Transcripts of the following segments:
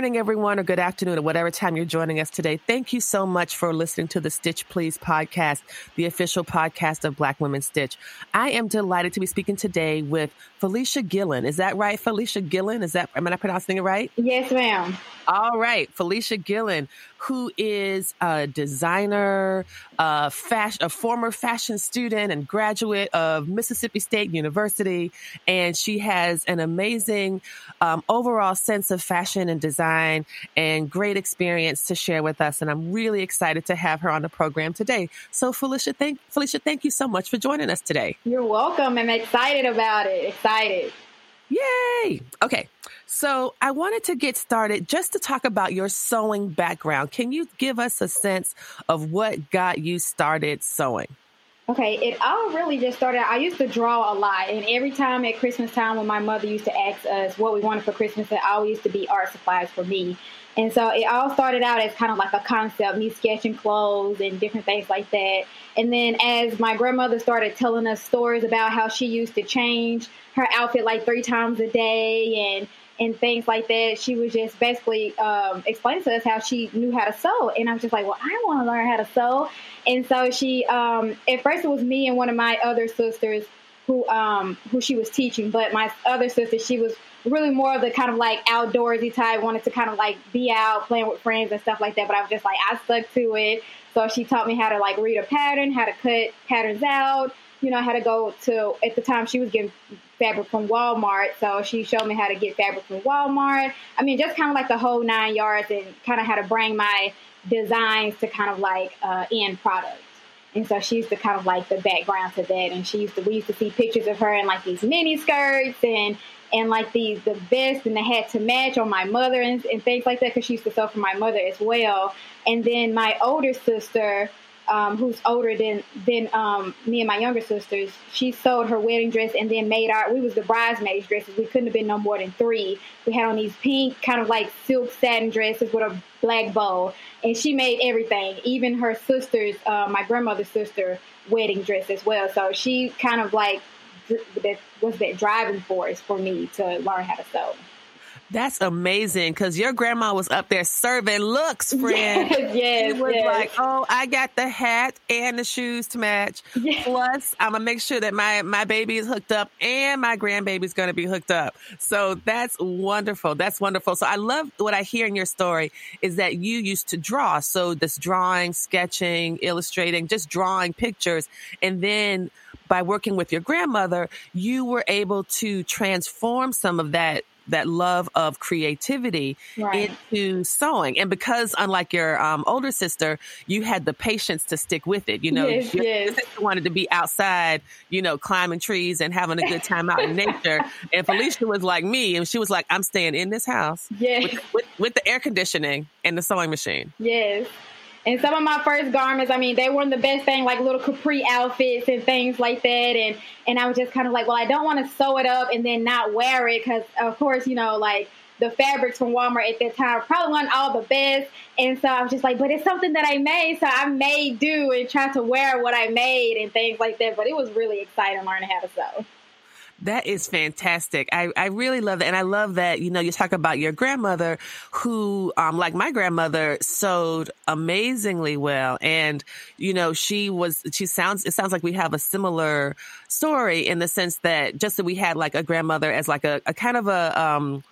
Morning, everyone, or good afternoon, or whatever time you're joining us today. Thank you so much for listening to the Stitch Please podcast, the official podcast of Black Women Stitch. I am delighted to be speaking today with Felicia Gillen. Is that right, Felicia Gillen? Is that, am I pronouncing it right? Yes, ma'am. All right, Felicia Gillen, who is a designer, a, fashion, a former fashion student and graduate of Mississippi State University, and she has an amazing um, overall sense of fashion and design and great experience to share with us. And I'm really excited to have her on the program today. So, Felicia, thank Felicia, thank you so much for joining us today. You're welcome. I'm excited about it. Excited. Yay! Okay, so I wanted to get started just to talk about your sewing background. Can you give us a sense of what got you started sewing? Okay, it all really just started. I used to draw a lot, and every time at Christmas time, when my mother used to ask us what we wanted for Christmas, it always used to be art supplies for me. And so it all started out as kind of like a concept, me sketching clothes and different things like that. And then as my grandmother started telling us stories about how she used to change her outfit like three times a day and and things like that, she was just basically um, explaining to us how she knew how to sew. And I was just like, well, I want to learn how to sew. And so she, um, at first, it was me and one of my other sisters who um, who she was teaching. But my other sister, she was really more of the kind of like outdoorsy type, wanted to kind of like be out playing with friends and stuff like that. But I was just like, I stuck to it. So she taught me how to like read a pattern, how to cut patterns out, you know, how to go to, at the time she was getting fabric from Walmart. So she showed me how to get fabric from Walmart. I mean, just kind of like the whole nine yards and kind of how to bring my designs to kind of like uh, end product. And so she used to kind of like the background to that. And she used to, we used to see pictures of her in like these mini skirts and and like these the vest and the hat to match on my mother and, and things like that because she used to sew for my mother as well. And then my older sister, um, who's older than than um, me and my younger sisters, she sewed her wedding dress and then made our. We was the bridesmaids dresses. We couldn't have been no more than three. We had on these pink kind of like silk satin dresses with a black bow, and she made everything, even her sister's, uh, my grandmother's sister, wedding dress as well. So she kind of like that was that driving force for me to learn how to sew. That's amazing because your grandma was up there serving looks, friend. Yes, yes, she was yes. like, "Oh, I got the hat and the shoes to match. Yes. Plus, I'm gonna make sure that my my baby is hooked up and my grandbaby's gonna be hooked up." So that's wonderful. That's wonderful. So I love what I hear in your story is that you used to draw. So this drawing, sketching, illustrating, just drawing pictures, and then by working with your grandmother, you were able to transform some of that that love of creativity Right. into sewing. And because, unlike your um, older sister, you had the patience to stick with it. You know, Yes, your yes. sister wanted to be outside, you know, climbing trees and having a good time out in nature. And Felicia was like me, and she was like, "I'm staying in this house Yes. with, with, with the air conditioning and the sewing machine." Yes. And some of my first garments, I mean, they weren't the best thing, like little capri outfits and things like that. And and I was just kind of like, well, I don't want to sew it up and then not wear it because, of course, you know, like the fabrics from Walmart at that time probably weren't all the best. And so I was just like, but it's something that I made, so I may do and try to wear what I made and things like that. But it was really exciting learning how to sew. That is fantastic. I, I really love that. And I love that, you know, you talk about your grandmother who, um, like my grandmother sewed amazingly well. And, you know, she was, she sounds, it sounds like we have a similar story in the sense that just that we had like a grandmother as like a, a kind of a, um,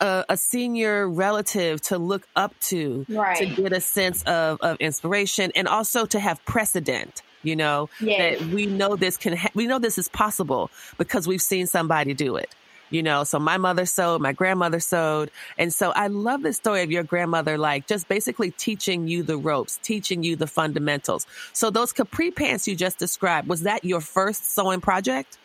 a, a senior relative to look up to, Right. to get a sense of, of inspiration and also to have precedent you know Yes. that we know this can ha- we know this is possible because we've seen somebody do it you know, so my mother sewed, my grandmother sewed. And so I love the story of your grandmother, like just basically teaching you the ropes, teaching you the fundamentals. So those capri pants you just described, was that your first sewing project?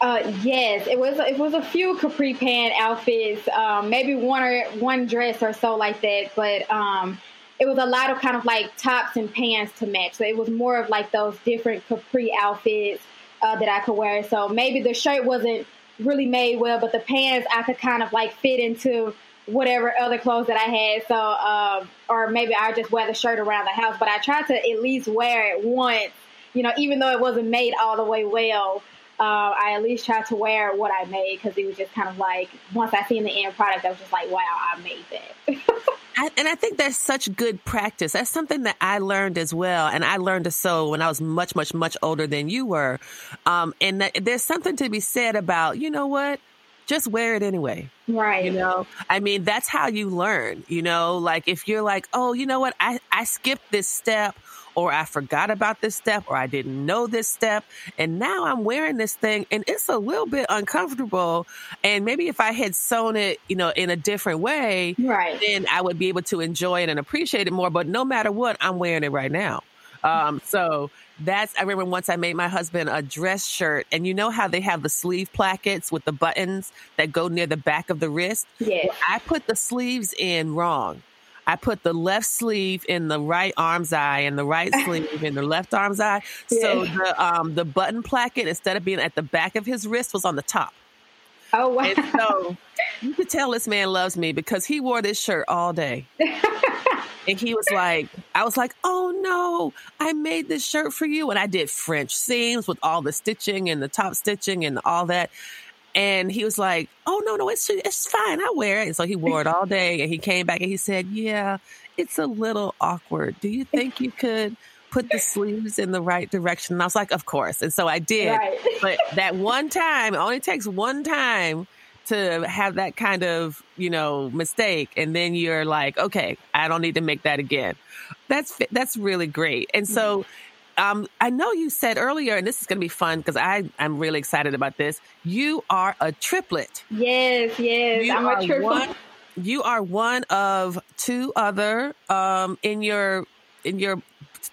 Uh, yes, it was. It was a few capri pant outfits, um, maybe one or one dress or so like that. But um, it was a lot of kind of like tops and pants to match. So it was more of like those different capri outfits uh, that I could wear. So maybe the shirt wasn't really made well, but the pants I could kind of like fit into whatever other clothes that I had. So, uh, or maybe I just wear the shirt around the house. But I tried to at least wear it once, you know, even though it wasn't made all the way well uh, I at least tried to wear what I made because it was just kind of like once I seen the end product, I was just like, wow, I made that. I, and I think that's such good practice. That's something that I learned as well. And I learned to sew when I was much, much, much older than you were. Um, and that, there's something to be said about, you know what? Just wear it anyway. Right. You know, I mean, that's how you learn, you know, like if you're like, oh, you know what? I, I skipped this step or I forgot about this step, or I didn't know this step. And now I'm wearing this thing and it's a little bit uncomfortable. And maybe if I had sewn it, you know, in a different way, right. then I would be able to enjoy it and appreciate it more. But no matter what, I'm wearing it right now. Um, so that's, I remember once I made my husband a dress shirt and you know how they have the sleeve plackets with the buttons that go near the back of the wrist? Yes. I put the sleeves in wrong. I put the left sleeve in the right arm's eye and the right sleeve in the left arm's eye. Yeah. So the um, the button placket, instead of being at the back of his wrist, was on the top. Oh wow! And so you could tell this man loves me because he wore this shirt all day. and he was like, I was like, oh no, I made this shirt for you. And I did French seams with all the stitching and the top stitching and all that. And he was like, "Oh no, no, it's it's fine. I wear it." And so he wore it all day. And he came back and he said, "Yeah, it's a little awkward. Do you think you could?" put the sleeves in the right direction. And I was like, of course. And so I did. Right. but that one time, it only takes one time to have that kind of, you know, mistake. And then you're like, okay, I don't need to make that again. That's, that's really great. And so mm-hmm. Um, I know you said earlier, and this is going to be fun because I I'm really excited about this. You are a triplet. Yes, yes, you I'm a triplet. One, you are one of two other um, in your in your.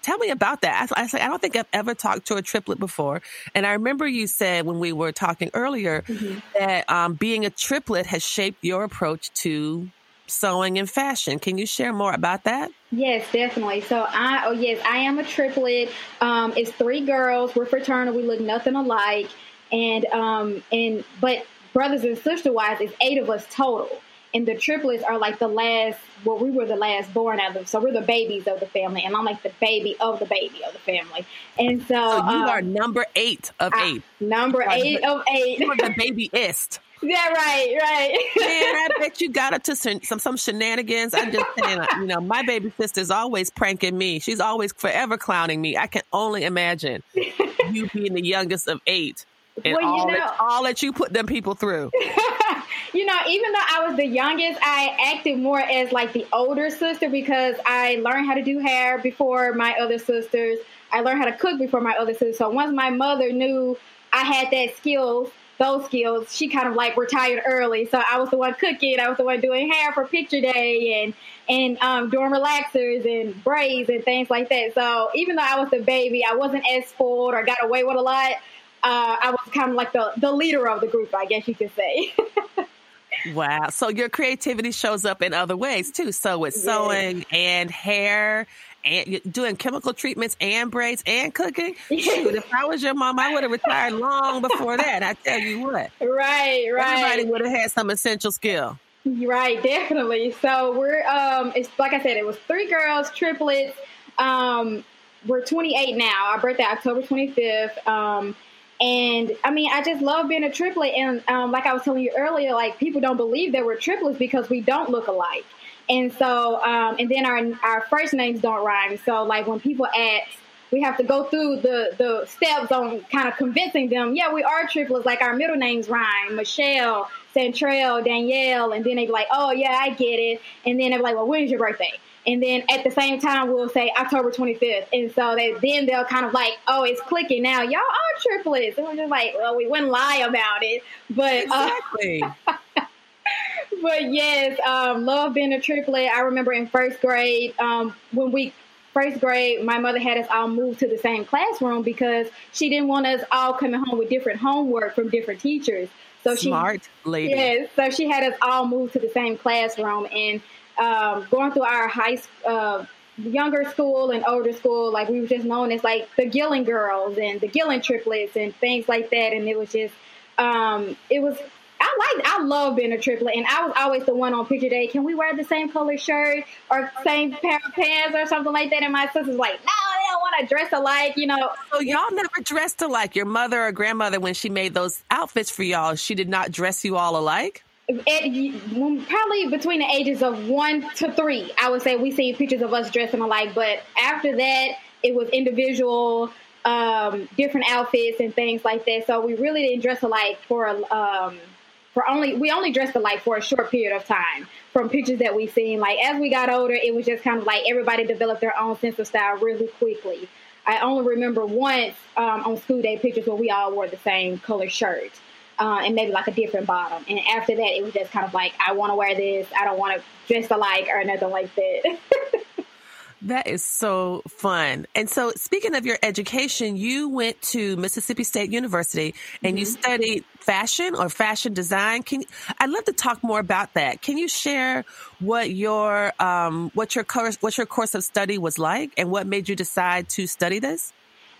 Tell me about that. I, I, I don't think I've ever talked to a triplet before, and I remember you said when we were talking earlier mm-hmm. that um, being a triplet has shaped your approach to sewing and fashion. Can you share more about that? Yes, definitely. So I, oh yes, I am a triplet. Um, it's three girls. We're fraternal. We look nothing alike, and um, and but brothers and sister wise, it's eight of us total. And the triplets are like the last. Well, we were the last born out of, so we're the babies of the family, and I'm like the baby of the baby of the family. And so, so you um, are number eight of eight. number eight of eight. You are the babyist. Yeah, right, right. Man, I bet you got up to some some shenanigans. I'm just saying, you know, my baby sister's always pranking me. She's always forever clowning me. I can only imagine you being the youngest of eight and well, all, know, that, all that you put them people through. you know, even though I was the youngest, I acted more as like the older sister because I learned how to do hair before my other sisters. I learned how to cook before my other sisters. So once my mother knew I had that skills those skills, she kind of like retired early. So I was the one cooking, I was the one doing hair for picture day and and um, doing relaxers and braids and things like that. So even though I was the baby, I wasn't as spoiled or got away with a lot. Uh, I was kind of like the the leader of the group, I guess you could say. wow! So your creativity shows up in other ways too. So with sewing and hair and doing chemical treatments and braids and cooking. Shoot, if I was your mom, I would have retired long before that. I tell you what. Right, right. Everybody would have had some essential skill. Right, definitely. So we're um it's like I said, it was three girls, triplets. Um we're 28 now. Our birthday October 25th. Um and I mean, I just love being a triplet. And um, like I was telling you earlier, like people don't believe that we're triplets because we don't look alike. And so, um, and then our our first names don't rhyme. So, like when people ask, we have to go through the the steps on kind of convincing them. Yeah, we are triplets. Like our middle names rhyme: Michelle, Centrell, Danielle. And then they be like, "Oh yeah, I get it." And then they're like, "Well, when's your birthday?" And then at the same time we'll say October 25th, and so they, then they'll kind of like, oh, it's clicking now. Y'all are triplets, and we're just like, well, we wouldn't lie about it, but exactly. Uh, but yes, um, love being a triplet. I remember in first grade um, when we first grade, my mother had us all move to the same classroom because she didn't want us all coming home with different homework from different teachers. So smart she, lady. Yes, so she had us all move to the same classroom and um, going through our high uh, younger school and older school, like we were just known as like the Gillen girls and the Gillen triplets and things like that. And it was just, um, it was I like I love being a triplet, and I was always the one on picture day. Can we wear the same color shirt or same pair of pants or something like that? And my sister's like, No, I don't want to dress alike, you know. So y'all never dressed alike. Your mother or grandmother, when she made those outfits for y'all, she did not dress you all alike. At, probably between the ages of one to three, I would say we see pictures of us dressing alike. But after that, it was individual um, different outfits and things like that. So we really didn't dress alike for um, for only we only dressed alike for a short period of time from pictures that we seen. Like as we got older, it was just kind of like everybody developed their own sense of style really quickly. I only remember once um, on school day pictures where we all wore the same color shirt. Uh, and maybe like a different bottom. And after that, it was just kind of like, I want to wear this. I don't want to dress alike or nothing like that. That is so fun. And so, speaking of your education, you went to Mississippi State University and mm-hmm. you studied fashion or fashion design. Can I'd love to talk more about that. Can you share what your um, what your course what your course of study was like and what made you decide to study this?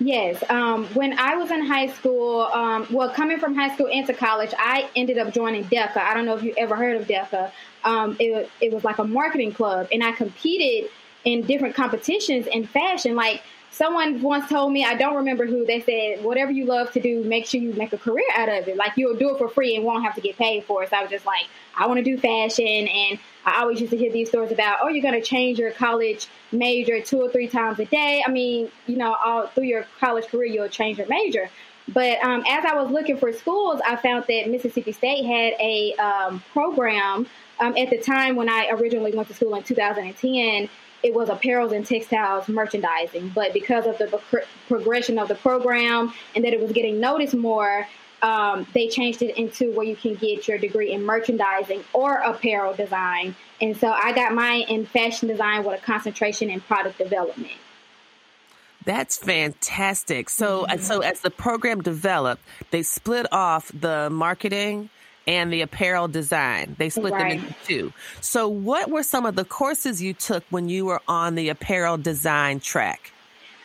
Yes. Um, when I was in high school, um, well, coming from high school into college, I ended up joining DECA. I don't know if you ever heard of DECA. Um, it, it was like a marketing club, and I competed in different competitions in fashion. Like someone once told me, I don't remember who, they said, whatever you love to do, make sure you make a career out of it. Like you'll do it for free and won't have to get paid for it. So I was just like, I want to do fashion. And I always used to hear these stories about, oh, you're going to change your college major two or three times a day. I mean, you know, all through your college career, you'll change your major. But um, as I was looking for schools, I found that Mississippi State had a um, program um, at the time when I originally went to school in 2010 it was apparel and textiles merchandising. But because of the pro- progression of the program and that it was getting noticed more, um, they changed it into where you can get your degree in merchandising or apparel design. And so I got mine in fashion design with a concentration in product development. That's fantastic. So, mm-hmm. so as the program developed, they split off the marketing and the apparel design. They split right. them into two. So, what were some of the courses you took when you were on the apparel design track?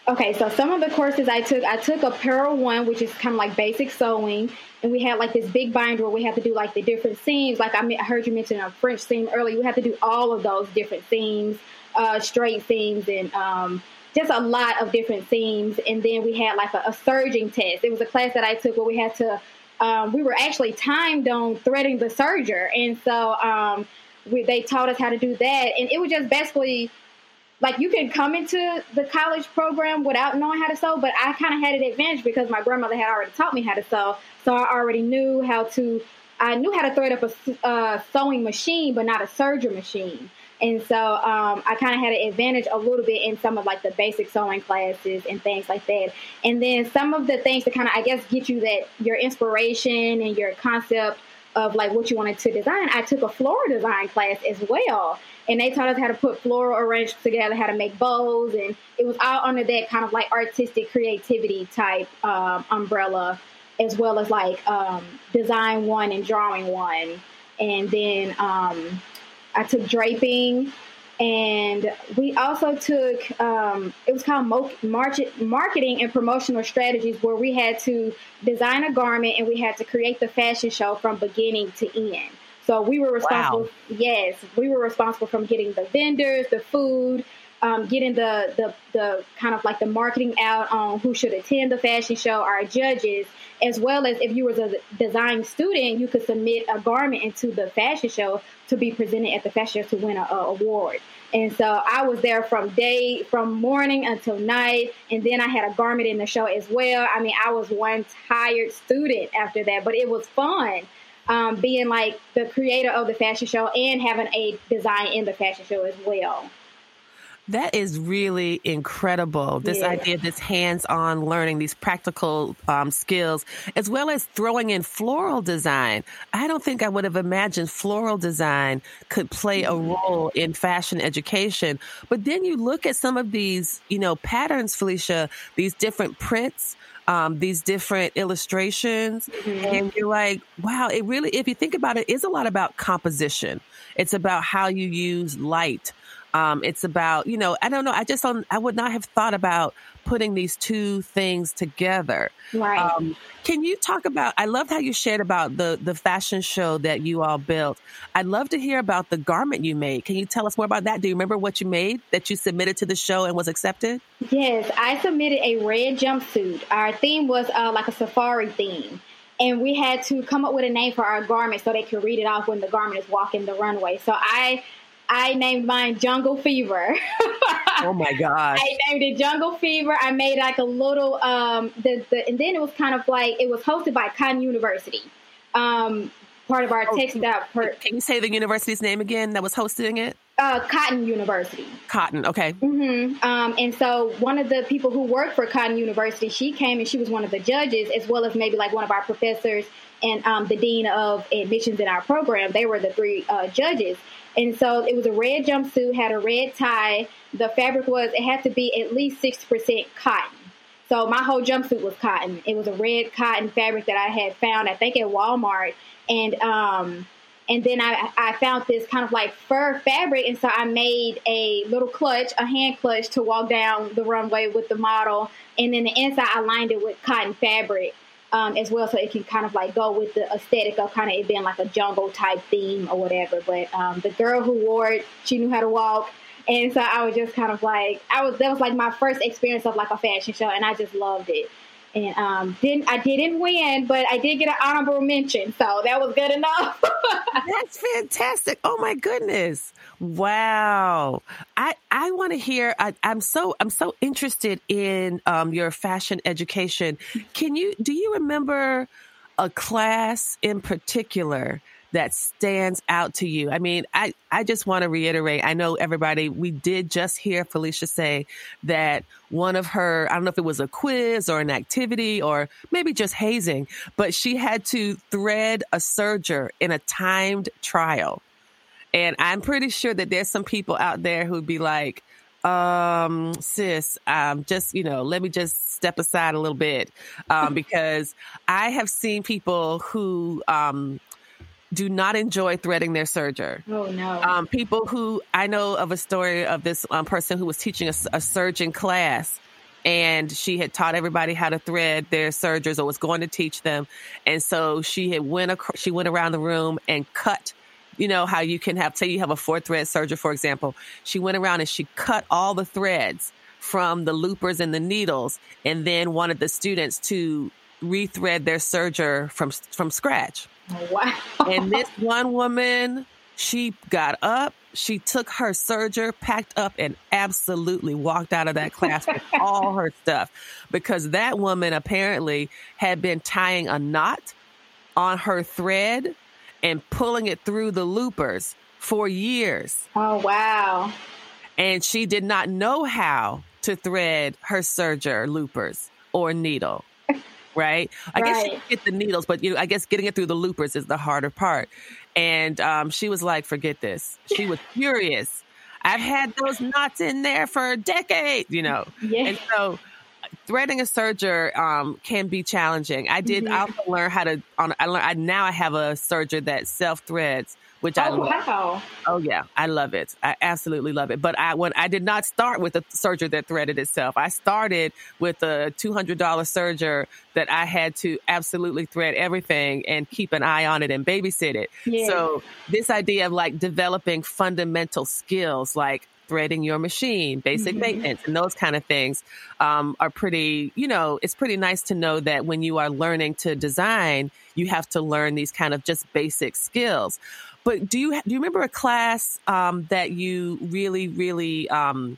Okay, so some of the courses I took, I took apparel one, which is kind of like basic sewing, and we had like this big binder where we had to do like the different seams. Like I heard you mention a French seam earlier, we had to do all of those different seams, uh, straight seams, and um, just a lot of different seams. And then we had like a, a serging test. It was a class that I took where we had to um, we were actually timed on threading the serger, and so um, we, they taught us how to do that, and it was just basically like you can come into the college program without knowing how to sew, but I kind of had an advantage because my grandmother had already taught me how to sew, so I already knew how to. I knew how to thread up a uh, sewing machine, but not a serger machine. And so um, I kind of had an advantage a little bit in some of like the basic sewing classes and things like that. And then some of the things to kind of, I guess, get you that your inspiration and your concept of like what you wanted to design. I took a floral design class as well. And they taught us how to put floral arrangements together, how to make bows. And it was all under that kind of like artistic creativity type um, umbrella, as well as like um, design one and drawing one. And then um, I took draping, and we also took um, it was called marketing and promotional strategies, where we had to design a garment and we had to create the fashion show from beginning to end. So we were responsible. Wow. Yes, we were responsible from getting the vendors, the food, um, getting the, the the kind of like the marketing out on who should attend the fashion show, our judges, as well as if you was a design student, you could submit a garment into the fashion show to be presented at the fashion show to win an award. And so I was there from day, from morning until night. And then I had a garment in the show as well. I mean, I was one tired student after that, but it was fun. Um, being like the creator of the fashion show and having a design in the fashion show as well. That is really incredible. This Yeah. idea, this hands-on learning, these practical um, skills, as well as throwing in floral design. I don't think I would have imagined floral design could play a role in fashion education. But then you look at some of these, you know, patterns, Felicia, these different prints. Um, these different illustrations, and you're like, wow, it really, if you think about it, is a lot about composition. It's about how you use light. Um, it's about, you know, I don't know. I just don't, I would not have thought about putting these two things together. Right. Um, can you talk about? I loved how you shared about the the fashion show that you all built. I'd love to hear about the garment you made. Can you tell us more about that? Do you remember what you made that you submitted to the show and was accepted? Yes, I submitted a red jumpsuit. Our theme was uh, like a safari theme. And we had to come up with a name for our garment so they could read it off when the garment is walking the runway. So I I named mine Jungle Fever. Oh my gosh! I named it Jungle Fever. I made like a little um the, the and then it was kind of like it was hosted by Cotton University. Um part of our Oh, textile per, Can you say the university's name again that was hosting it? uh, Cotton University. Cotton. Okay. hmm Um, and so one of the people who worked for Cotton University, she came and she was one of the judges, as well as maybe like one of our professors and um, the dean of admissions in our program. They were the three uh, judges. And so it was a red jumpsuit, had a red tie. The fabric was it had to be at least sixty percent cotton. So my whole jumpsuit was cotton. It was a red cotton fabric that I had found, I think, at Walmart, and um, and then I, I found this kind of like fur fabric, and so I made a little clutch, a hand clutch, to walk down the runway with the model, and then the inside I lined it with cotton fabric um, as well, so it can kind of like go with the aesthetic of kind of it being like a jungle type theme or whatever. But um, the girl who wore it, she knew how to walk. And so I was just kind of like, I was that was like my first experience of like a fashion show, and I just loved it. And um, didn't I didn't win, but I did get an honorable mention, so that was good enough. That's fantastic. Oh my goodness. Wow. I, I want to hear, I, I'm so, I'm so interested in um, your fashion education. Can you, do you remember a class in particular that stands out to you? I mean, I, I just want to reiterate. I know everybody, we did just hear Felicia say that one of her, I don't know if it was a quiz or an activity or maybe just hazing, but she had to thread a serger in a timed trial. And I'm pretty sure that there's some people out there who'd be like, um, sis, um, just, you know, let me just step aside a little bit. Um, because I have seen people who, um, do not enjoy threading their serger. oh no! Um, people who I know of a story of this um, person who was teaching a, a serger class, and she had taught everybody how to thread their sergers, or was going to teach them, and so she had went ac- she went around the room and cut. You know how you can have say you have a four thread serger, for example. She went around and she cut all the threads from the loopers and the needles, and then wanted the students to rethread their serger from from scratch. Wow! And this one woman, she got up, she took her serger, packed up, and absolutely walked out of that class with all her stuff because that woman apparently had been tying a knot on her thread and pulling it through the loopers for years. oh wow! And she did not know how to thread her serger loopers or needle. Right? I guess she Right. get the needles, but you know, I guess getting it through the loopers is the harder part. And um, she was like, forget this. She was furious. I've had those knots in there for a decade, you know. Yeah. And so threading a serger um, can be challenging. I did Mhm. I also learned how to on I learned I now I have a serger that self threads, which I oh love. wow! Oh yeah, I love it. I absolutely love it. But I when I did not start with a serger that threaded itself. I started with a two hundred dollar serger that I had to absolutely thread everything and keep an eye on it and babysit it. Yeah. So this idea of like developing fundamental skills like threading your machine, basic Mhm. maintenance, and those kind of things um, are pretty, you know, it's pretty nice to know that when you are learning to design, you have to learn these kind of just basic skills. But do you do you remember a class um, that you really, really um,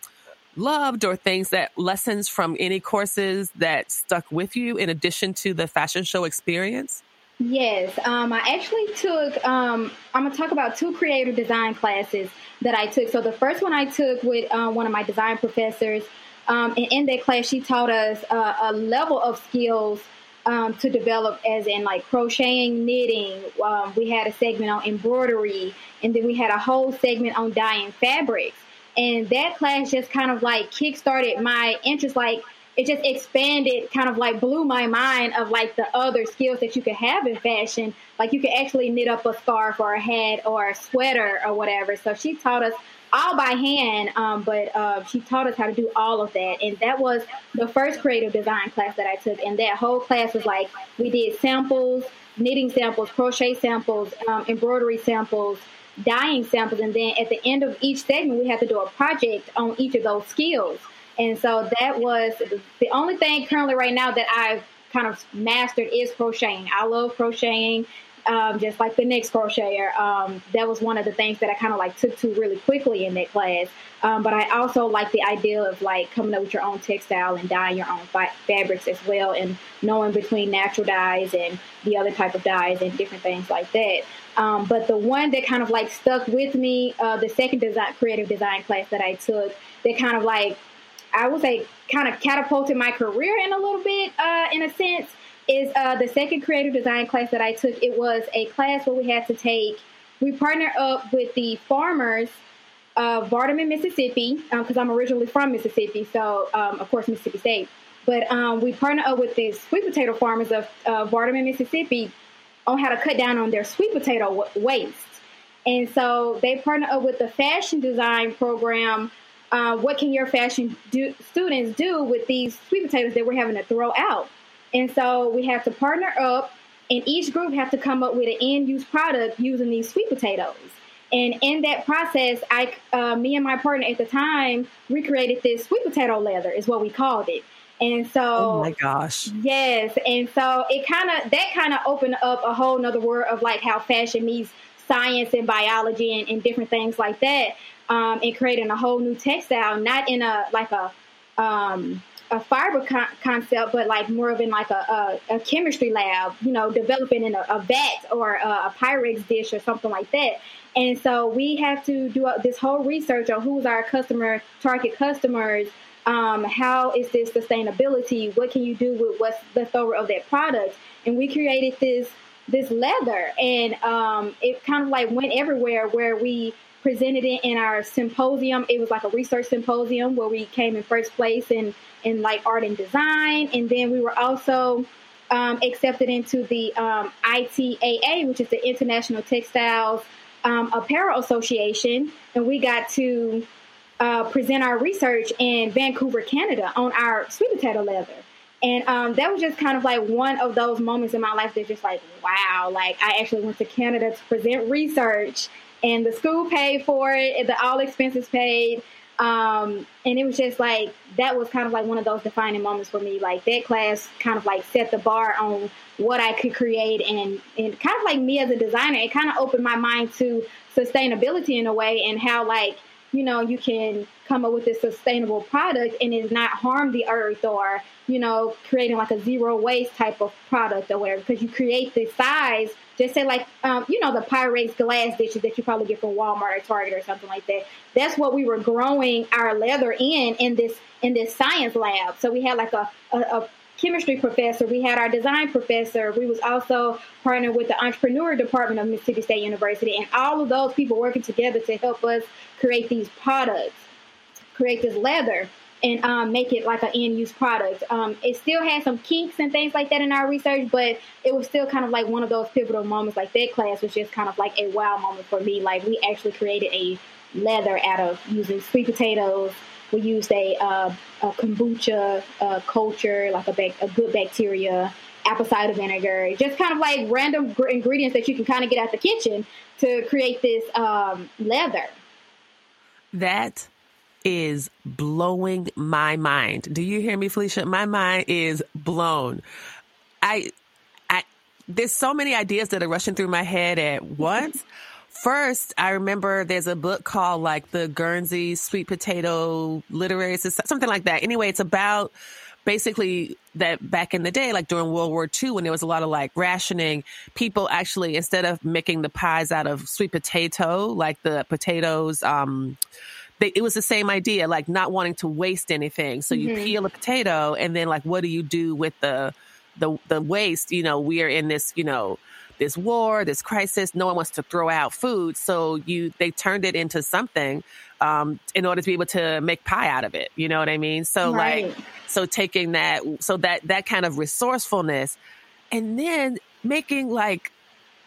loved, or things that lessons from any courses that stuck with you in addition to the fashion show experience? Yes, um, I actually took. Um, I'm gonna talk about two creative design classes that I took. So the first one I took with um, one of my design professors, um, and in that class she taught us uh, a level of skills um, to develop, as in like crocheting, knitting. Um, we had a segment on embroidery, and then we had a whole segment on dyeing fabrics. And that class just kind of like kickstarted my interest, like it just expanded, kind of like blew my mind of like the other skills that you could have in fashion. Like you could actually knit up a scarf or a hat or a sweater or whatever. So she taught us all by hand, um, but uh, she taught us how to do all of that. And that was the first creative design class that I took. And that whole class was like we did samples, knitting samples, crochet samples, um, embroidery samples, dyeing samples, and then at the end of each segment, we had to do a project on each of those skills. And so that was the only thing currently right now that I've kind of mastered is crocheting. I love crocheting. Um, just like the next crocheter, um, that was one of the things that I kind of like took to really quickly in that class. Um, but I also like the idea of like coming up with your own textile and dyeing your own fabrics as well, and knowing between natural dyes and the other type of dyes and different things like that. Um, but the one that kind of like stuck with me, uh, the second design creative design class that I took, that kind of like I would say kind of catapulted my career in a little bit, uh, in a sense, is uh, the second creative design class that I took. It was a class where we had to take, we partnered up with the farmers of Vardaman, Mississippi, because um, I'm originally from Mississippi, so um, of course, Mississippi State. But um, we partnered up with the sweet potato farmers of uh, Vardaman, Mississippi on how to cut down on their sweet potato waste. And so they partnered up with the fashion design program uh, what can your fashion do, students do with these sweet potatoes that we're having to throw out? And so we have to partner up, and each group have to come up with an end use product using these sweet potatoes. And in that process, I, uh, me and my partner at the time, recreated this sweet potato leather, is what we called it. And so, oh my gosh, yes. And so it kind of that kind of opened up a whole nother world of like how fashion meets science and biology and, and different things like that um, and creating a whole new textile, not in a like a um, a fiber con- concept, but like more of in like a, a, a chemistry lab, you know, developing in a, a vat or a, a, Pyrex dish or something like that. And so we have to do this whole research on who's our customer, target customers, um, how is this sustainability, what can you do with what's left over of that product. And we created this this leather, and um, it kind of like went everywhere where we presented it in our symposium. It was like a research symposium where we came in first place in in like art and design, and then we were also um, accepted into the um, ITAA, which is the International Textiles um, Apparel Association, and we got to uh, present our research in Vancouver, Canada, on our sweet potato leather. And um, that was just kind of like one of those moments in my life that's just like, wow, like I actually went to Canada to present research and the school paid for it, the all expenses paid. Um, and it was just like that was kind of like one of those defining moments for me. Like that class kind of like set the bar on what I could create, and and kind of like me as a designer, it kind of opened my mind to sustainability in a way, and how like you know you can come up with a sustainable product and it not harm the earth or you know creating like a zero waste type of product or whatever because you create the size just say like um, you know the Pyrex glass dishes that you probably get from Walmart or Target or something like that. That's what we were growing our leather in in this in this science lab. So we had like a, a, a chemistry professor, we had our design professor, we was also partnered with the entrepreneur department of Mississippi State University, and all of those people working together to help us create these products, create this leather and um, make it like an end use product. Um, it still had some kinks and things like that in our research, but it was still kind of like one of those pivotal moments. Like that class was just kind of like a wow moment for me. Like we actually created a leather out of using sweet potatoes. We used a, uh, a kombucha uh, culture, like a, a good bacteria, apple cider vinegar, just kind of like random ingredients that you can kind of get out the kitchen to create this um, leather. That is blowing my mind. Do you hear me, Felicia? My mind is blown. I, I, there's so many ideas that are rushing through my head at once. First, I remember there's a book called like the Guernsey Sweet Potato Literary Society, something like that. Anyway, it's about basically that back in the day, like during World War II, when there was a lot of like rationing, people actually instead of making the pies out of sweet potato, like the potatoes, um, they, it was the same idea, like not wanting to waste anything. So you mm-hmm. peel a potato, and then like, what do you do with the the the waste? You know, we are in this, you know, this war, this crisis. No one wants to throw out food, so you they turned it into something um, in order to be able to make pie out of it. You know what I mean? So right. like, so taking that, so that that kind of resourcefulness, and then making like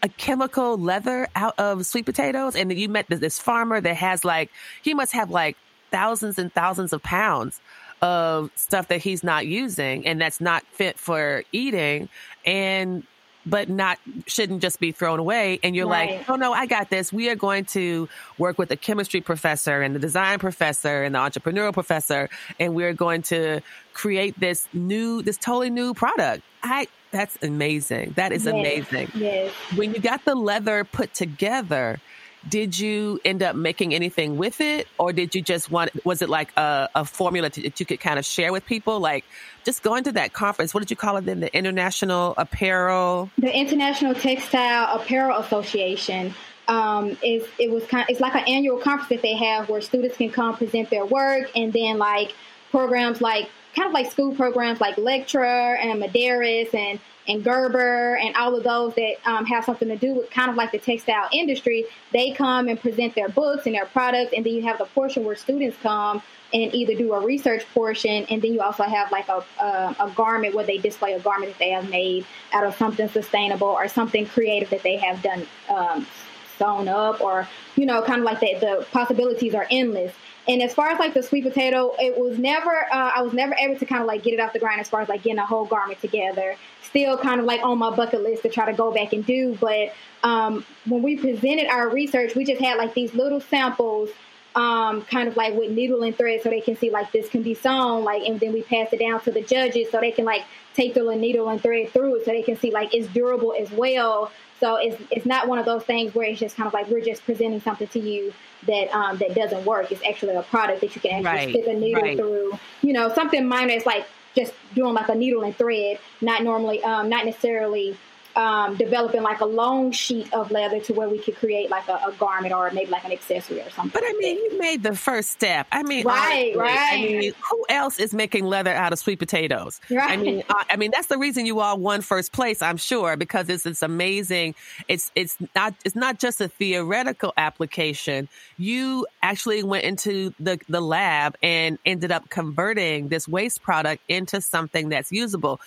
a chemical leather out of sweet potatoes. And you met this farmer that has like, he must have like thousands and thousands of pounds of stuff that he's not using and that's not fit for eating. And but not shouldn't just be thrown away. And you're right. like, oh no, I got this. We are going to work with the chemistry professor and the design professor and the entrepreneurial professor, and we're going to create this new, this totally new product. I that's amazing. That is yes. amazing. Yes. When you got the leather put together, did you end up making anything with it? Or did you just want was it like a, a formula to, that you could kind of share with people? Like just going to that conference. What did you call it then? The international apparel? The international textile apparel association. Um, is it was kind of, it's like an annual conference that they have where students can come present their work and then like programs like kind of like school programs like Lectra and Modaris and and Gerber and all of those that um, have something to do with kind of like the textile industry, they come and present their books and their products, and then you have the portion where students come and either do a research portion, and then you also have like a a, a garment where they display a garment that they have made out of something sustainable or something creative that they have done um, sewn up, or you know, kind of like that. The possibilities are endless. And as far as like the sweet potato, it was never uh, I was never able to kind of like get it off the ground as far as like getting a whole garment together still kind of like on my bucket list to try to go back and do. But um, when we presented our research, we just had like these little samples, um, kind of like with needle and thread, so they can see like this can be sewn. Like, and then we pass it down to the judges so they can like take the needle and thread through it, so they can see like it's durable as well. So it's it's not one of those things where it's just kind of like we're just presenting something to you that um, that doesn't work. It's actually a product that you can actually right, stick a needle right. through. You know, something minor. is like just doing like a needle and thread, not normally, um, not necessarily um, developing like a long sheet of leather to where we could create like a, a, garment or maybe like an accessory or something. But I mean, you made the first step. I mean, right, honestly, right. I mean, who else is making leather out of sweet potatoes? Right. I mean, I, I mean that's the reason you all won first place, I'm sure, because it's it's amazing. It's it's not it's not just a theoretical application. You actually went into the the lab and ended up converting this waste product into something that's usable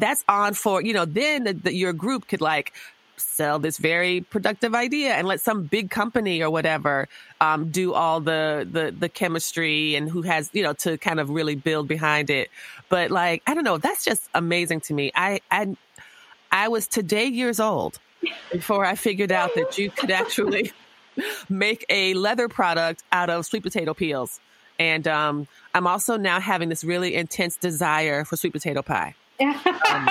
that's on for, you know, then the, the, your group could like sell this very productive idea and let some big company or whatever um, do all the, the the chemistry and who has you know to kind of really build behind it. But like i don't know that's just amazing to me. I i, I was today years old before i figured out that you could actually make a leather product out of sweet potato peels. And um, i'm also now having this really intense desire for sweet potato pie um,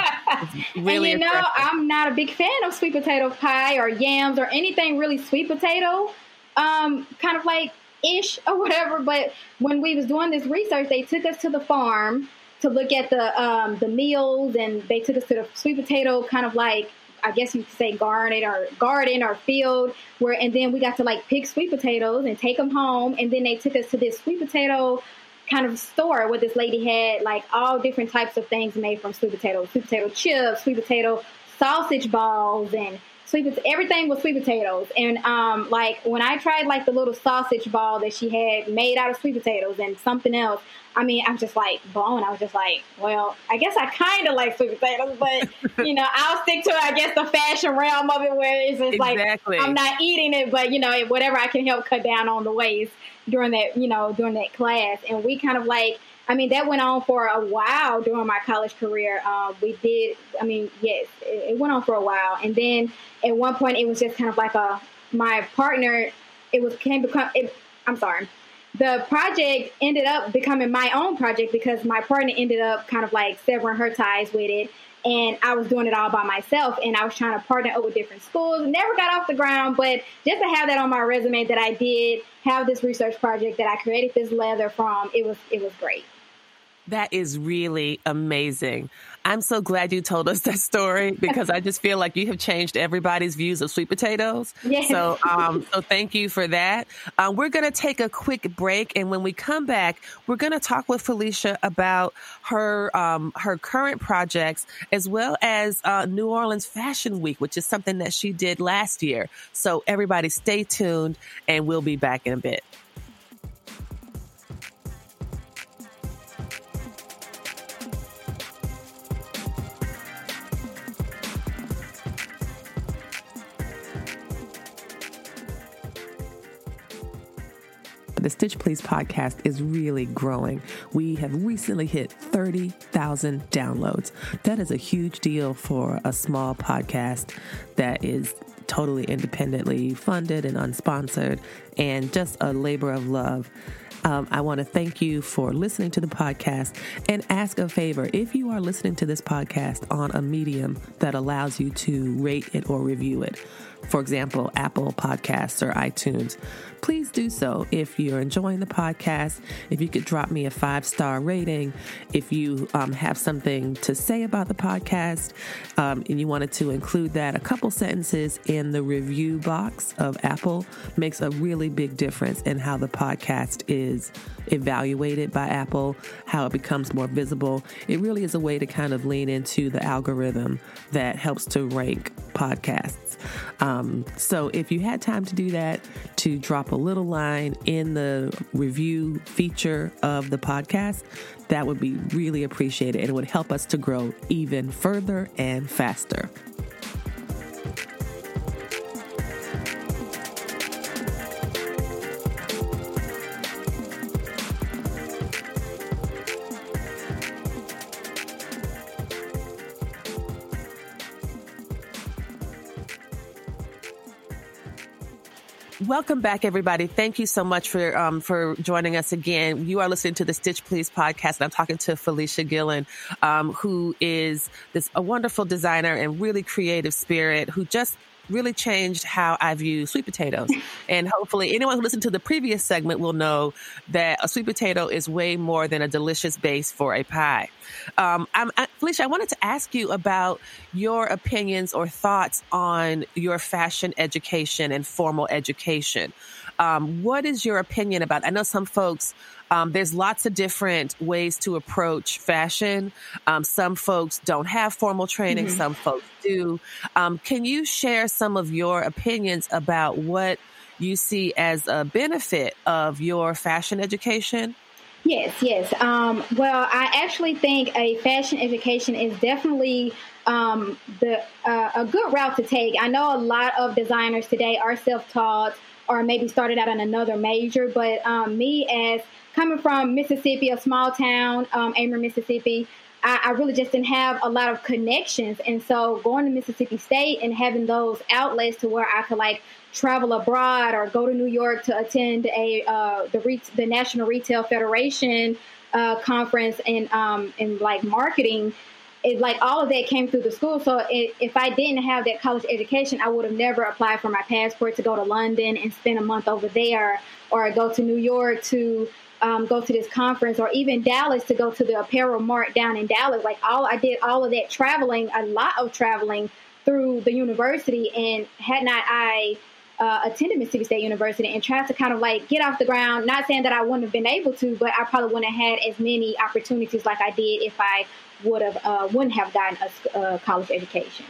really and you know, I'm not a big fan of sweet potato pie or yams or anything really sweet potato, um, kind of like ish or whatever. But when we was doing this research, they took us to the farm to look at the um, the meals, and they took us to the sweet potato kind of like I guess you could say garden or garden or field where and then we got to like pick sweet potatoes and take them home and then they took us to this sweet potato kind of store where this lady had like all different types of things made from sweet potato, sweet potato chips, sweet potato sausage balls, and sweet potato, everything was sweet potatoes. And um, like when I tried like the little sausage ball that she had made out of sweet potatoes and something else, I mean, I was just like blown. I was just like, well, I guess I kind of like sweet potatoes, but you know, I'll stick to I guess the fashion realm of it, where it's just exactly. like I'm not eating it, but you know, whatever I can help cut down on the waste during that, you know, during that class. And we kind of like, I mean, that went on for a while during my college career. Um, we did, I mean, yes, it, it, went on for a while. And then at one point, it was just kind of like a, my partner, it was, came become, it, I'm sorry. The project ended up becoming my own project because my partner ended up kind of like severing her ties with it and I was doing it all by myself and I was trying to partner up with different schools. Never got off the ground, but just to have that on my resume that I did have this research project that I created this leather from, it was it was great. That is really amazing. I'm so glad you told us that story because I just feel like you have changed everybody's views of sweet potatoes. Yes. So, um, so thank you for that. Um, we're going to take a quick break, and when we come back, we're going to talk with Felicia about her um, her current projects as well as uh, New Orleans Fashion Week, which is something that she did last year. So, everybody, stay tuned, and we'll be back in a bit. The Stitch Please podcast is really growing. We have recently hit 30,000 downloads. That is a huge deal for a small podcast that is totally independently funded and unsponsored and just a labor of love. Um, I want to thank you for listening to the podcast and ask a favor. If you are listening to this podcast on a medium that allows you to rate it or review it, for example, Apple Podcasts or iTunes, please do so. If you're enjoying the podcast, if you could drop me a five star rating, if you um, have something to say about the podcast um, and you wanted to include that, a couple sentences in the review box of Apple makes a really big difference in how the podcast is evaluated by Apple, how it becomes more visible. It really is a way to kind of lean into the algorithm that helps to rank podcasts. Um, so if you had time to do that, to drop a little line in the review feature of the podcast, that would be really appreciated and it would help us to grow even further and faster. Welcome back, everybody. Thank you so much for um, for joining us again. You are listening to the Stitch Please podcast, and I'm talking to Felicia Gillen, um, who is this a wonderful designer and really creative spirit who just really changed how I view sweet potatoes. and hopefully, anyone who listened to the previous segment will know that a sweet potato is way more than a delicious base for a pie. Um, I'm, I, Felicia, I wanted to ask you about your opinions or thoughts on your fashion education and formal education. Um, what is your opinion about? I know some folks um, there's lots of different ways to approach fashion. Um, some folks don't have formal training, mm-hmm. some folks do. Um, can you share some of your opinions about what you see as a benefit of your fashion education? Yes, yes. Um, well, I actually think a fashion education is definitely um, the uh, a good route to take. I know a lot of designers today are self-taught or maybe started out in another major, but um, me as coming from Mississippi, a small town, um, Amer, Mississippi, I, I, really just didn't have a lot of connections. And so going to Mississippi State and having those outlets to where I could like travel abroad or go to New York to attend a uh, the re- the National Retail Federation uh, conference and um, and like marketing. It, like all of that came through the school. So it, if I didn't have that college education, I would have never applied for my passport to go to London and spend a month over there, or go to New York to um, go to this conference or even Dallas to go to the apparel mart down in Dallas. Like all I did all of that traveling, a lot of traveling through the university. And had not I uh, attended Mississippi State University and tried to kind of like get off the ground, not saying that I wouldn't have been able to, but I probably wouldn't have had as many opportunities like I did if I would have uh, wouldn't have gotten a, a college education.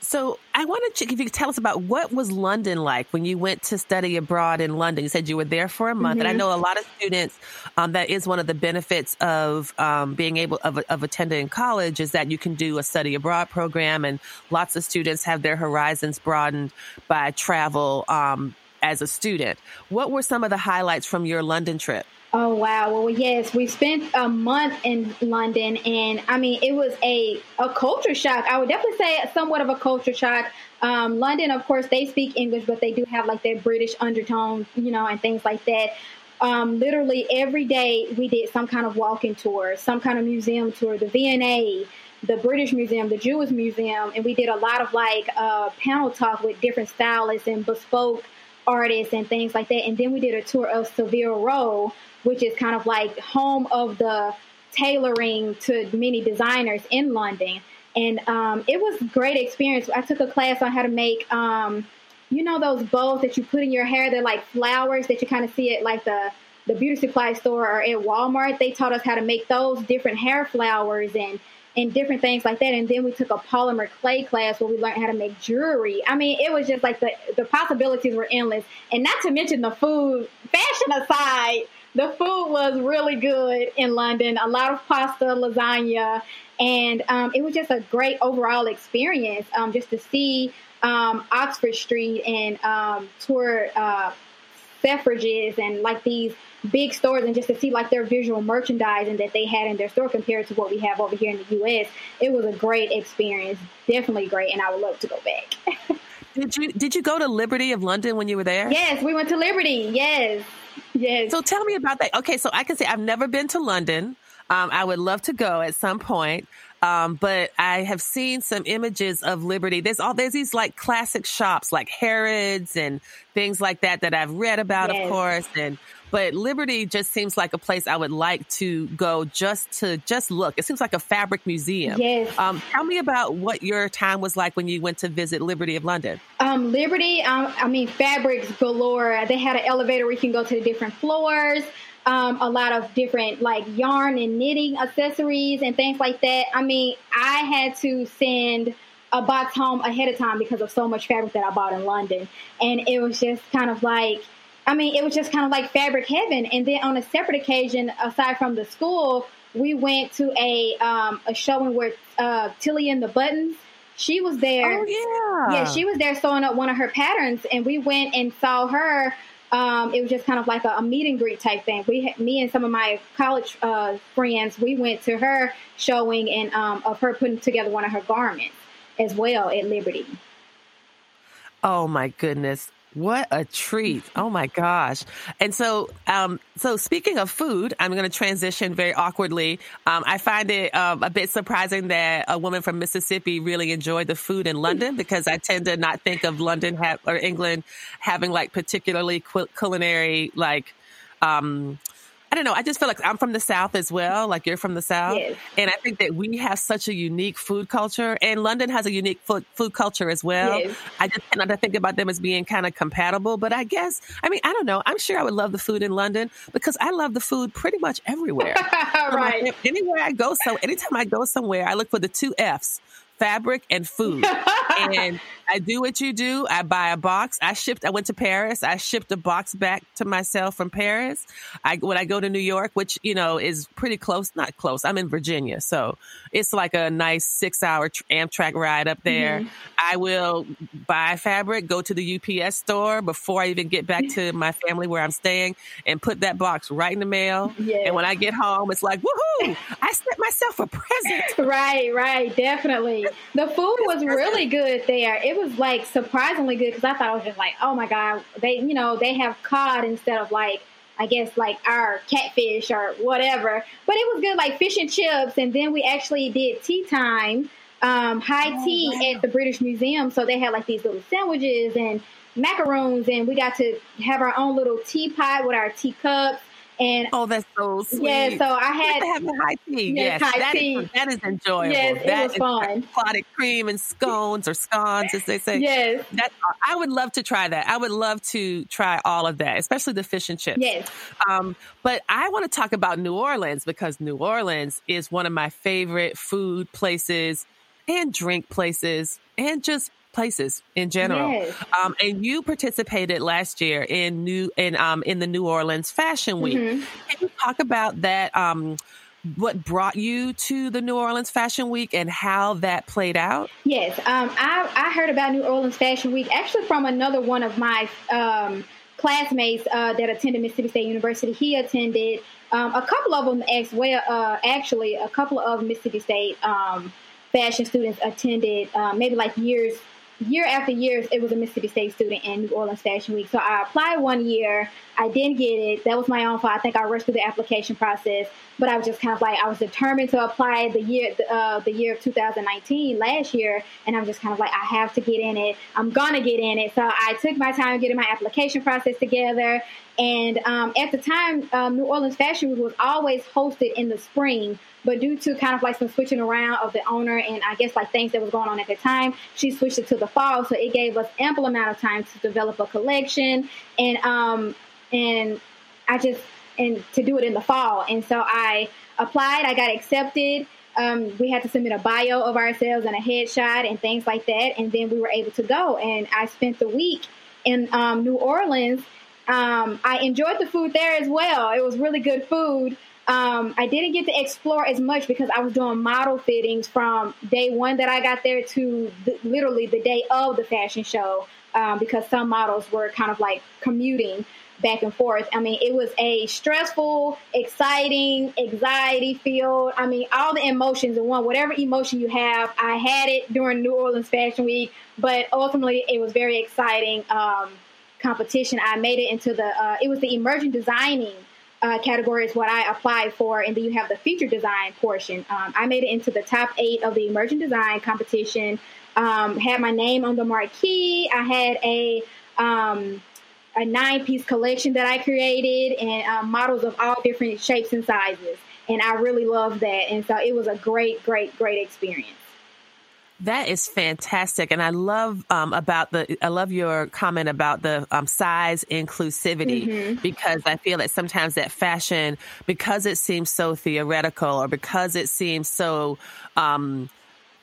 So I wanted to, if you could tell us about what was London like when you went to study abroad in London. You said you were there for a month, mm-hmm. and I mm-hmm. know a lot of students. Um, that is one of the benefits of um, being able of, of attending college is that you can do a study abroad program, and lots of students have their horizons broadened by travel um, as a student. What were some of the highlights from your London trip? Oh wow! Well, yes, we spent a month in London, and I mean, it was a a culture shock. I would definitely say somewhat of a culture shock. Um, London, of course, they speak English, but they do have like their British undertone, you know, and things like that. Um, literally every day we did some kind of walking tour, some kind of museum tour, the V&A, the British Museum, the Jewish Museum, and we did a lot of like uh, panel talk with different stylists and bespoke artists and things like that. And then we did a tour of Savile Row, which is kind of like home of the tailoring to many designers in London. And um, it was great experience. I took a class on how to make, um, you know, those bows that you put in your hair. They're like flowers that you kind of see at like the the beauty supply store or at Walmart. They taught us how to make those different hair flowers and and different things like that. And then we took a polymer clay class where we learned how to make jewelry. I mean, it was just like the the possibilities were endless. And not to mention the food, fashion aside, the food was really good in London. A lot of pasta, lasagna, and um, it was just a great overall experience. Um, just to see um, Oxford Street and um, tour uh, Selfridges and like these big stores and just to see like their visual merchandising that they had in their store compared to what we have over here in the US, it was a great experience. Definitely great and I would love to go back. did you did you go to Liberty of London when you were there? Yes, we went to Liberty. Yes. Yes. So tell me about that. Okay, so I can say I've never been to London. Um, I would love to go at some point. Um, but I have seen some images of Liberty. There's all there's these like classic shops like Harrods and things like that that I've read about, yes. of course. And but Liberty just seems like a place I would like to go just to just look. It seems like a fabric museum. Yes. Um, tell me about what your time was like when you went to visit Liberty of London. Um, Liberty, um, I mean, fabrics galore. They had an elevator where you can go to the different floors. Um, a lot of different like yarn and knitting accessories and things like that. I mean, I had to send a box home ahead of time because of so much fabric that I bought in London. And it was just kind of like, I mean, it was just kind of like fabric heaven. And then on a separate occasion, aside from the school, we went to a um, a showing where uh, Tilly and the Buttons. She was there. Oh yeah, yeah. She was there sewing up one of her patterns, and we went and saw her. Um, it was just kind of like a, a, meet and greet type thing. We, me and some of my college uh, friends, we went to her showing and um, of her putting together one of her garments as well at Liberty. Oh my goodness. What a treat. Oh my gosh. And so, um, so speaking of food, I'm going to transition very awkwardly. Um, I find it um, a bit surprising that a woman from Mississippi really enjoyed the food in London because I tend to not think of London ha- or England having like particularly culinary, like, um, I don't know. I just feel like I'm from the South as well, like you're from the South. Yes. And I think that we have such a unique food culture, and London has a unique food, food culture as well. Yes. I just cannot think about them as being kind of compatible. But I guess, I mean, I don't know. I'm sure I would love the food in London because I love the food pretty much everywhere. right. anywhere I go, so anytime I go somewhere, I look for the two F's fabric and food. and I do what you do. I buy a box. I shipped, I went to Paris. I shipped a box back to myself from Paris. I, when I go to New York, which, you know, is pretty close, not close. I'm in Virginia. So it's like a nice six hour Amtrak ride up there. Mm-hmm. I will buy fabric, go to the UPS store before I even get back to my family where I'm staying and put that box right in the mail. And when I get home, it's like, woohoo, I sent myself a present. right, right. Definitely. The food was really good there. It was like surprisingly good because I thought I was just like, oh my god, they you know they have cod instead of like I guess like our catfish or whatever. But it was good, like fish and chips. And then we actually did tea time, um, high oh, tea wow. at the British Museum. So they had like these little sandwiches and macaroons, and we got to have our own little teapot with our teacups and oh, that's so sweet. Yeah, so I had having high tea. Yes, yes high that tea. Is, that is enjoyable. Yes, that it was fun. Clotted cream and scones or scones, as they say. Yes, that I would love to try that. I would love to try all of that, especially the fish and chips. Yes. Um, but I want to talk about New Orleans because New Orleans is one of my favorite food places and drink places and just places in general. Yes. Um, and you participated last year in new in um, in the New Orleans Fashion Week. Mm-hmm. Can you talk about that? Um, what brought you to the New Orleans Fashion Week and how that played out? Yes, um, I, I heard about New Orleans Fashion Week actually from another one of my um, classmates uh, that attended Mississippi State University. He attended um, a couple of them as well. Uh, actually, a couple of Mississippi State um, fashion students attended uh, maybe like years year after year, it was a Mississippi State student in New Orleans Fashion Week. So I applied one year. I didn't get it. That was my own fault. I think I rushed through the application process, but I was just kind of like I was determined to apply the year uh, the year of 2019 last year, and I'm just kind of like I have to get in it. I'm gonna get in it. So I took my time getting my application process together. And um, at the time, um, New Orleans Fashion Week was always hosted in the spring. But due to kind of like some switching around of the owner and I guess like things that was going on at the time, she switched it to the fall. So it gave us ample amount of time to develop a collection and um and I just and to do it in the fall. And so I applied, I got accepted. Um, we had to submit a bio of ourselves and a headshot and things like that, and then we were able to go. And I spent the week in um, New Orleans. Um, I enjoyed the food there as well. It was really good food. Um, I didn't get to explore as much because I was doing model fittings from day one that I got there to the, literally the day of the fashion show um, because some models were kind of like commuting back and forth. I mean, it was a stressful, exciting, anxiety filled. I mean, all the emotions in one. Whatever emotion you have, I had it during New Orleans Fashion Week, but ultimately it was very exciting um, competition. I made it into the. Uh, it was the emerging designing uh, category is what I applied for, and then you have the feature design portion. Um, I made it into the top eight of the emerging design competition. Um, had my name on the marquee. I had a um, a nine piece collection that I created and um, models of all different shapes and sizes, and I really loved that. And so it was a great, great, great experience. That is fantastic, and I love um, about the. I love your comment about the um, size inclusivity mm-hmm. because I feel that sometimes that fashion, because it seems so theoretical or because it seems so um,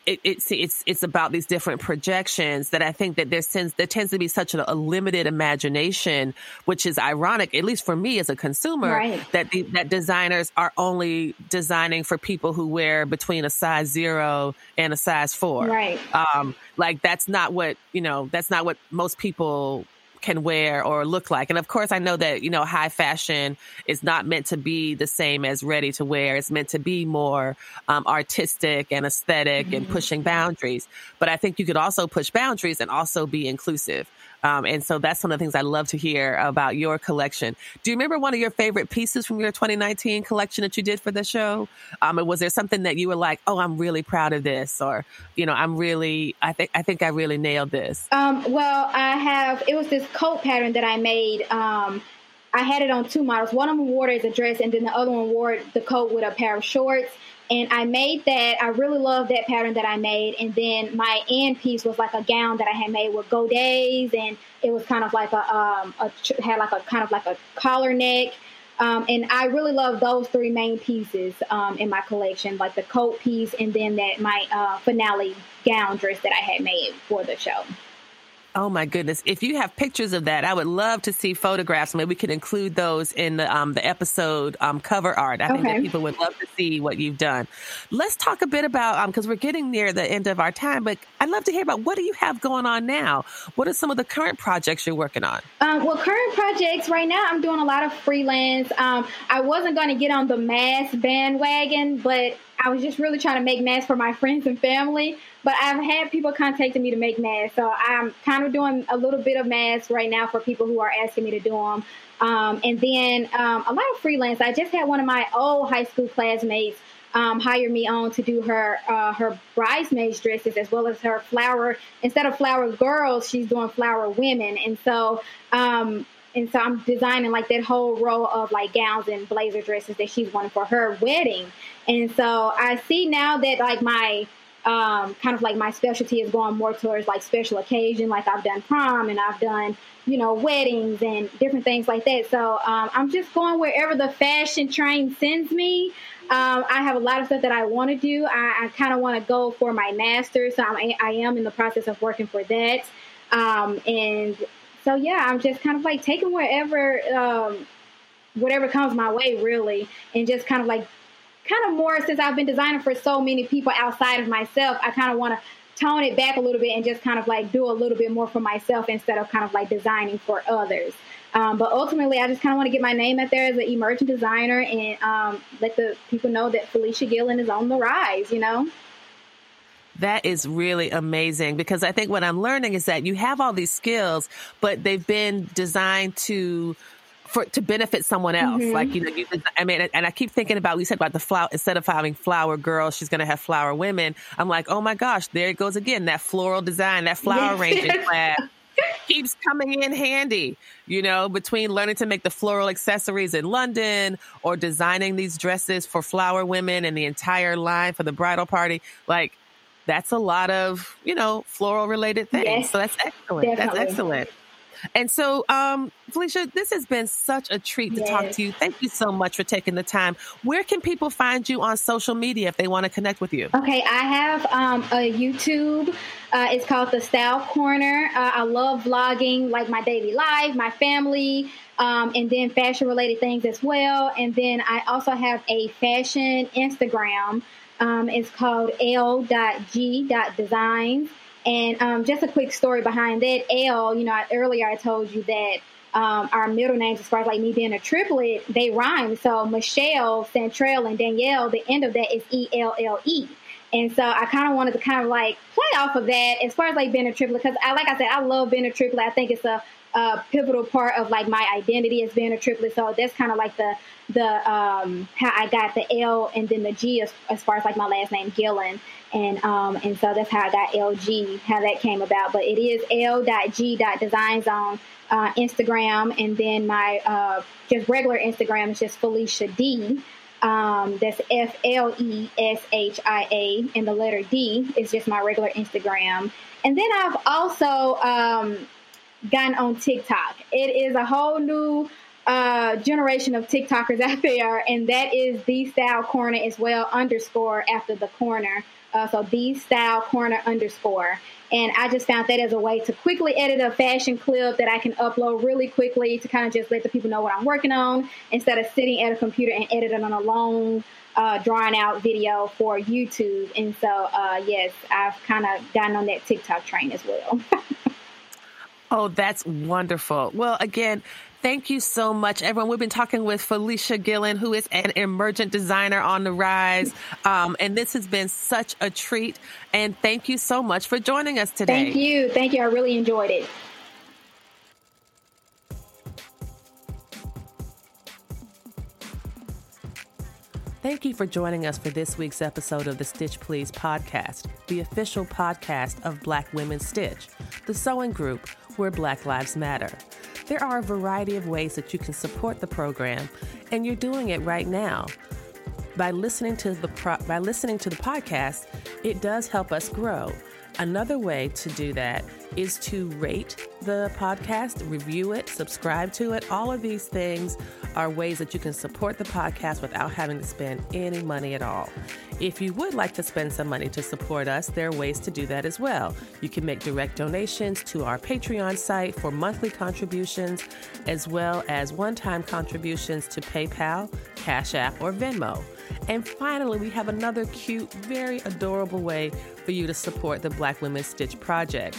it, it's it's it's about these different projections that I think that there tends there tends to be such a, a limited imagination, which is ironic, at least for me as a consumer, right. that the, that designers are only designing for people who wear between a size zero and a size four. Right. Um, like that's not what you know. That's not what most people can wear or look like. And of course, I know that, you know, high fashion is not meant to be the same as ready to wear. It's meant to be more um, artistic and esthetic mm-hmm. and pushing boundaries. But I think you could also push boundaries and also be inclusive. Um, and so that's one of the things I love to hear about your collection. Do you remember one of your favorite pieces from your 2019 collection that you did for the show? Um, was there something that you were like, "Oh, I'm really proud of this," or you know, "I'm really, I think, I think I really nailed this"? Um, well, I have. It was this coat pattern that I made. Um, I had it on two models. One of them wore it as a dress, and then the other one wore the coat with a pair of shorts. And I made that. I really love that pattern that I made. And then my end piece was like a gown that I had made with godets, and it was kind of like a, um, a had like a kind of like a collar neck. Um, and I really love those three main pieces um, in my collection, like the coat piece, and then that my uh, finale gown dress that I had made for the show. Oh my goodness! If you have pictures of that, I would love to see photographs. Maybe we could include those in the um, the episode um, cover art. I okay. think that people would love to see what you've done. Let's talk a bit about because um, we're getting near the end of our time, but I'd love to hear about what do you have going on now. What are some of the current projects you're working on? Um, well, current projects right now, I'm doing a lot of freelance. Um, I wasn't going to get on the mass bandwagon, but I was just really trying to make masks for my friends and family. But I've had people contacting me to make masks, so I'm kind of doing a little bit of masks right now for people who are asking me to do them. Um, and then um, a lot of freelance. I just had one of my old high school classmates um, hire me on to do her uh, her bridesmaids dresses as well as her flower. Instead of flower girls, she's doing flower women, and so um, and so I'm designing like that whole row of like gowns and blazer dresses that she's wanting for her wedding. And so I see now that like my um, kind of like my specialty is going more towards like special occasion. Like I've done prom and I've done, you know, weddings and different things like that. So um, I'm just going wherever the fashion train sends me. Um, I have a lot of stuff that I want to do. I, I kind of want to go for my master's. So I'm, I am in the process of working for that. Um, and so, yeah, I'm just kind of like taking wherever, um, whatever comes my way, really, and just kind of like kind of more since I've been designing for so many people outside of myself, I kind of want to tone it back a little bit and just kind of like do a little bit more for myself instead of kind of like designing for others. Um, but ultimately, I just kind of want to get my name out there as an emerging designer and um, let the people know that Felicia Gillen is on the rise, you know? That is really amazing because I think what I'm learning is that you have all these skills, but they've been designed to for to benefit someone else. Mm-hmm. Like you know, you, I mean, and I keep thinking about we said about the flower instead of having flower girls, she's going to have flower women. I'm like, oh my gosh, there it goes again. That floral design, that flower arranging class keeps coming in handy. You know, between learning to make the floral accessories in London or designing these dresses for flower women and the entire line for the bridal party, like. That's a lot of, you know, floral related things. Yes, so that's excellent. Definitely. That's excellent. And so, um, Felicia, this has been such a treat to yes. talk to you. Thank you so much for taking the time. Where can people find you on social media if they want to connect with you? Okay, I have um, a YouTube. Uh, it's called The Style Corner. Uh, I love vlogging, like my daily life, my family, um, and then fashion related things as well. And then I also have a fashion Instagram. Um, it's called l.g.designs. And um, just a quick story behind that. L, you know, earlier I told you that um, our middle names, as far as like me being a triplet, they rhyme. So Michelle, Centrell, and Danielle, the end of that is E L L E. And so I kind of wanted to kind of like play off of that as far as like being a triplet, because I, like I said, I love being a triplet. I think it's a, a pivotal part of like my identity as being a triplet. So that's kind of like the the um, how I got the L and then the G as, as far as like my last name Gillen and um, and so that's how I got LG, how that came about. But it is L.G.Designs on uh, Instagram, and then my uh, just regular Instagram is just Felicia D. Um, that's F L E S H I A, and the letter D is just my regular Instagram. And then I've also um, gotten on TikTok. It is a whole new uh, generation of TikTokers out there, and that is the style corner as well, underscore after the corner. Uh, so the style corner underscore. And I just found that as a way to quickly edit a fashion clip that I can upload really quickly to kind of just let the people know what I'm working on instead of sitting at a computer and editing on a long, uh, drawn out video for YouTube. And so, uh, yes, I've kind of gotten on that TikTok train as well. oh, that's wonderful. Well, again, Thank you so much, everyone. We've been talking with Felicia Gillen, who is an emergent designer on the rise. Um, and this has been such a treat. And thank you so much for joining us today. Thank you. Thank you. I really enjoyed it. Thank you for joining us for this week's episode of the Stitch Please podcast, the official podcast of Black Women Stitch, the sewing group where Black Lives Matter. There are a variety of ways that you can support the program, and you're doing it right now. By listening to the pro- by listening to the podcast, it does help us grow. Another way to do that is to rate the podcast, review it, subscribe to it. All of these things are ways that you can support the podcast without having to spend any money at all. If you would like to spend some money to support us, there are ways to do that as well. You can make direct donations to our Patreon site for monthly contributions, as well as one time contributions to PayPal, Cash App, or Venmo. And finally, we have another cute, very adorable way for you to support the Black Women Stitch Project.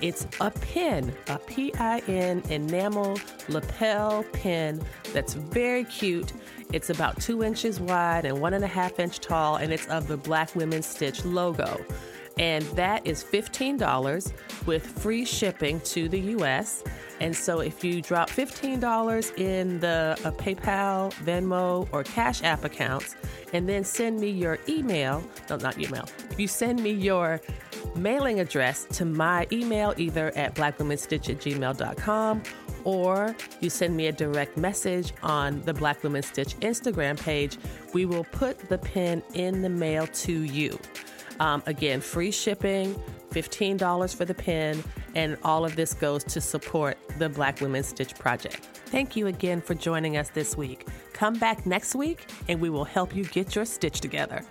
It's a pin, a P I N enamel lapel pin that's very cute. It's about two inches wide and one and a half inch tall, and it's of the Black Women Stitch logo. And that is $15 with free shipping to the US. And so if you drop $15 in the uh, PayPal, Venmo, or Cash App accounts, and then send me your email, no, not email, if you send me your mailing address to my email either at blackwomenstitch at gmail.com or you send me a direct message on the Black Women Stitch Instagram page, we will put the pin in the mail to you. Um, again, free shipping, $15 for the pin, and all of this goes to support the Black Women Stitch Project. Thank you again for joining us this week. Come back next week and we will help you get your stitch together.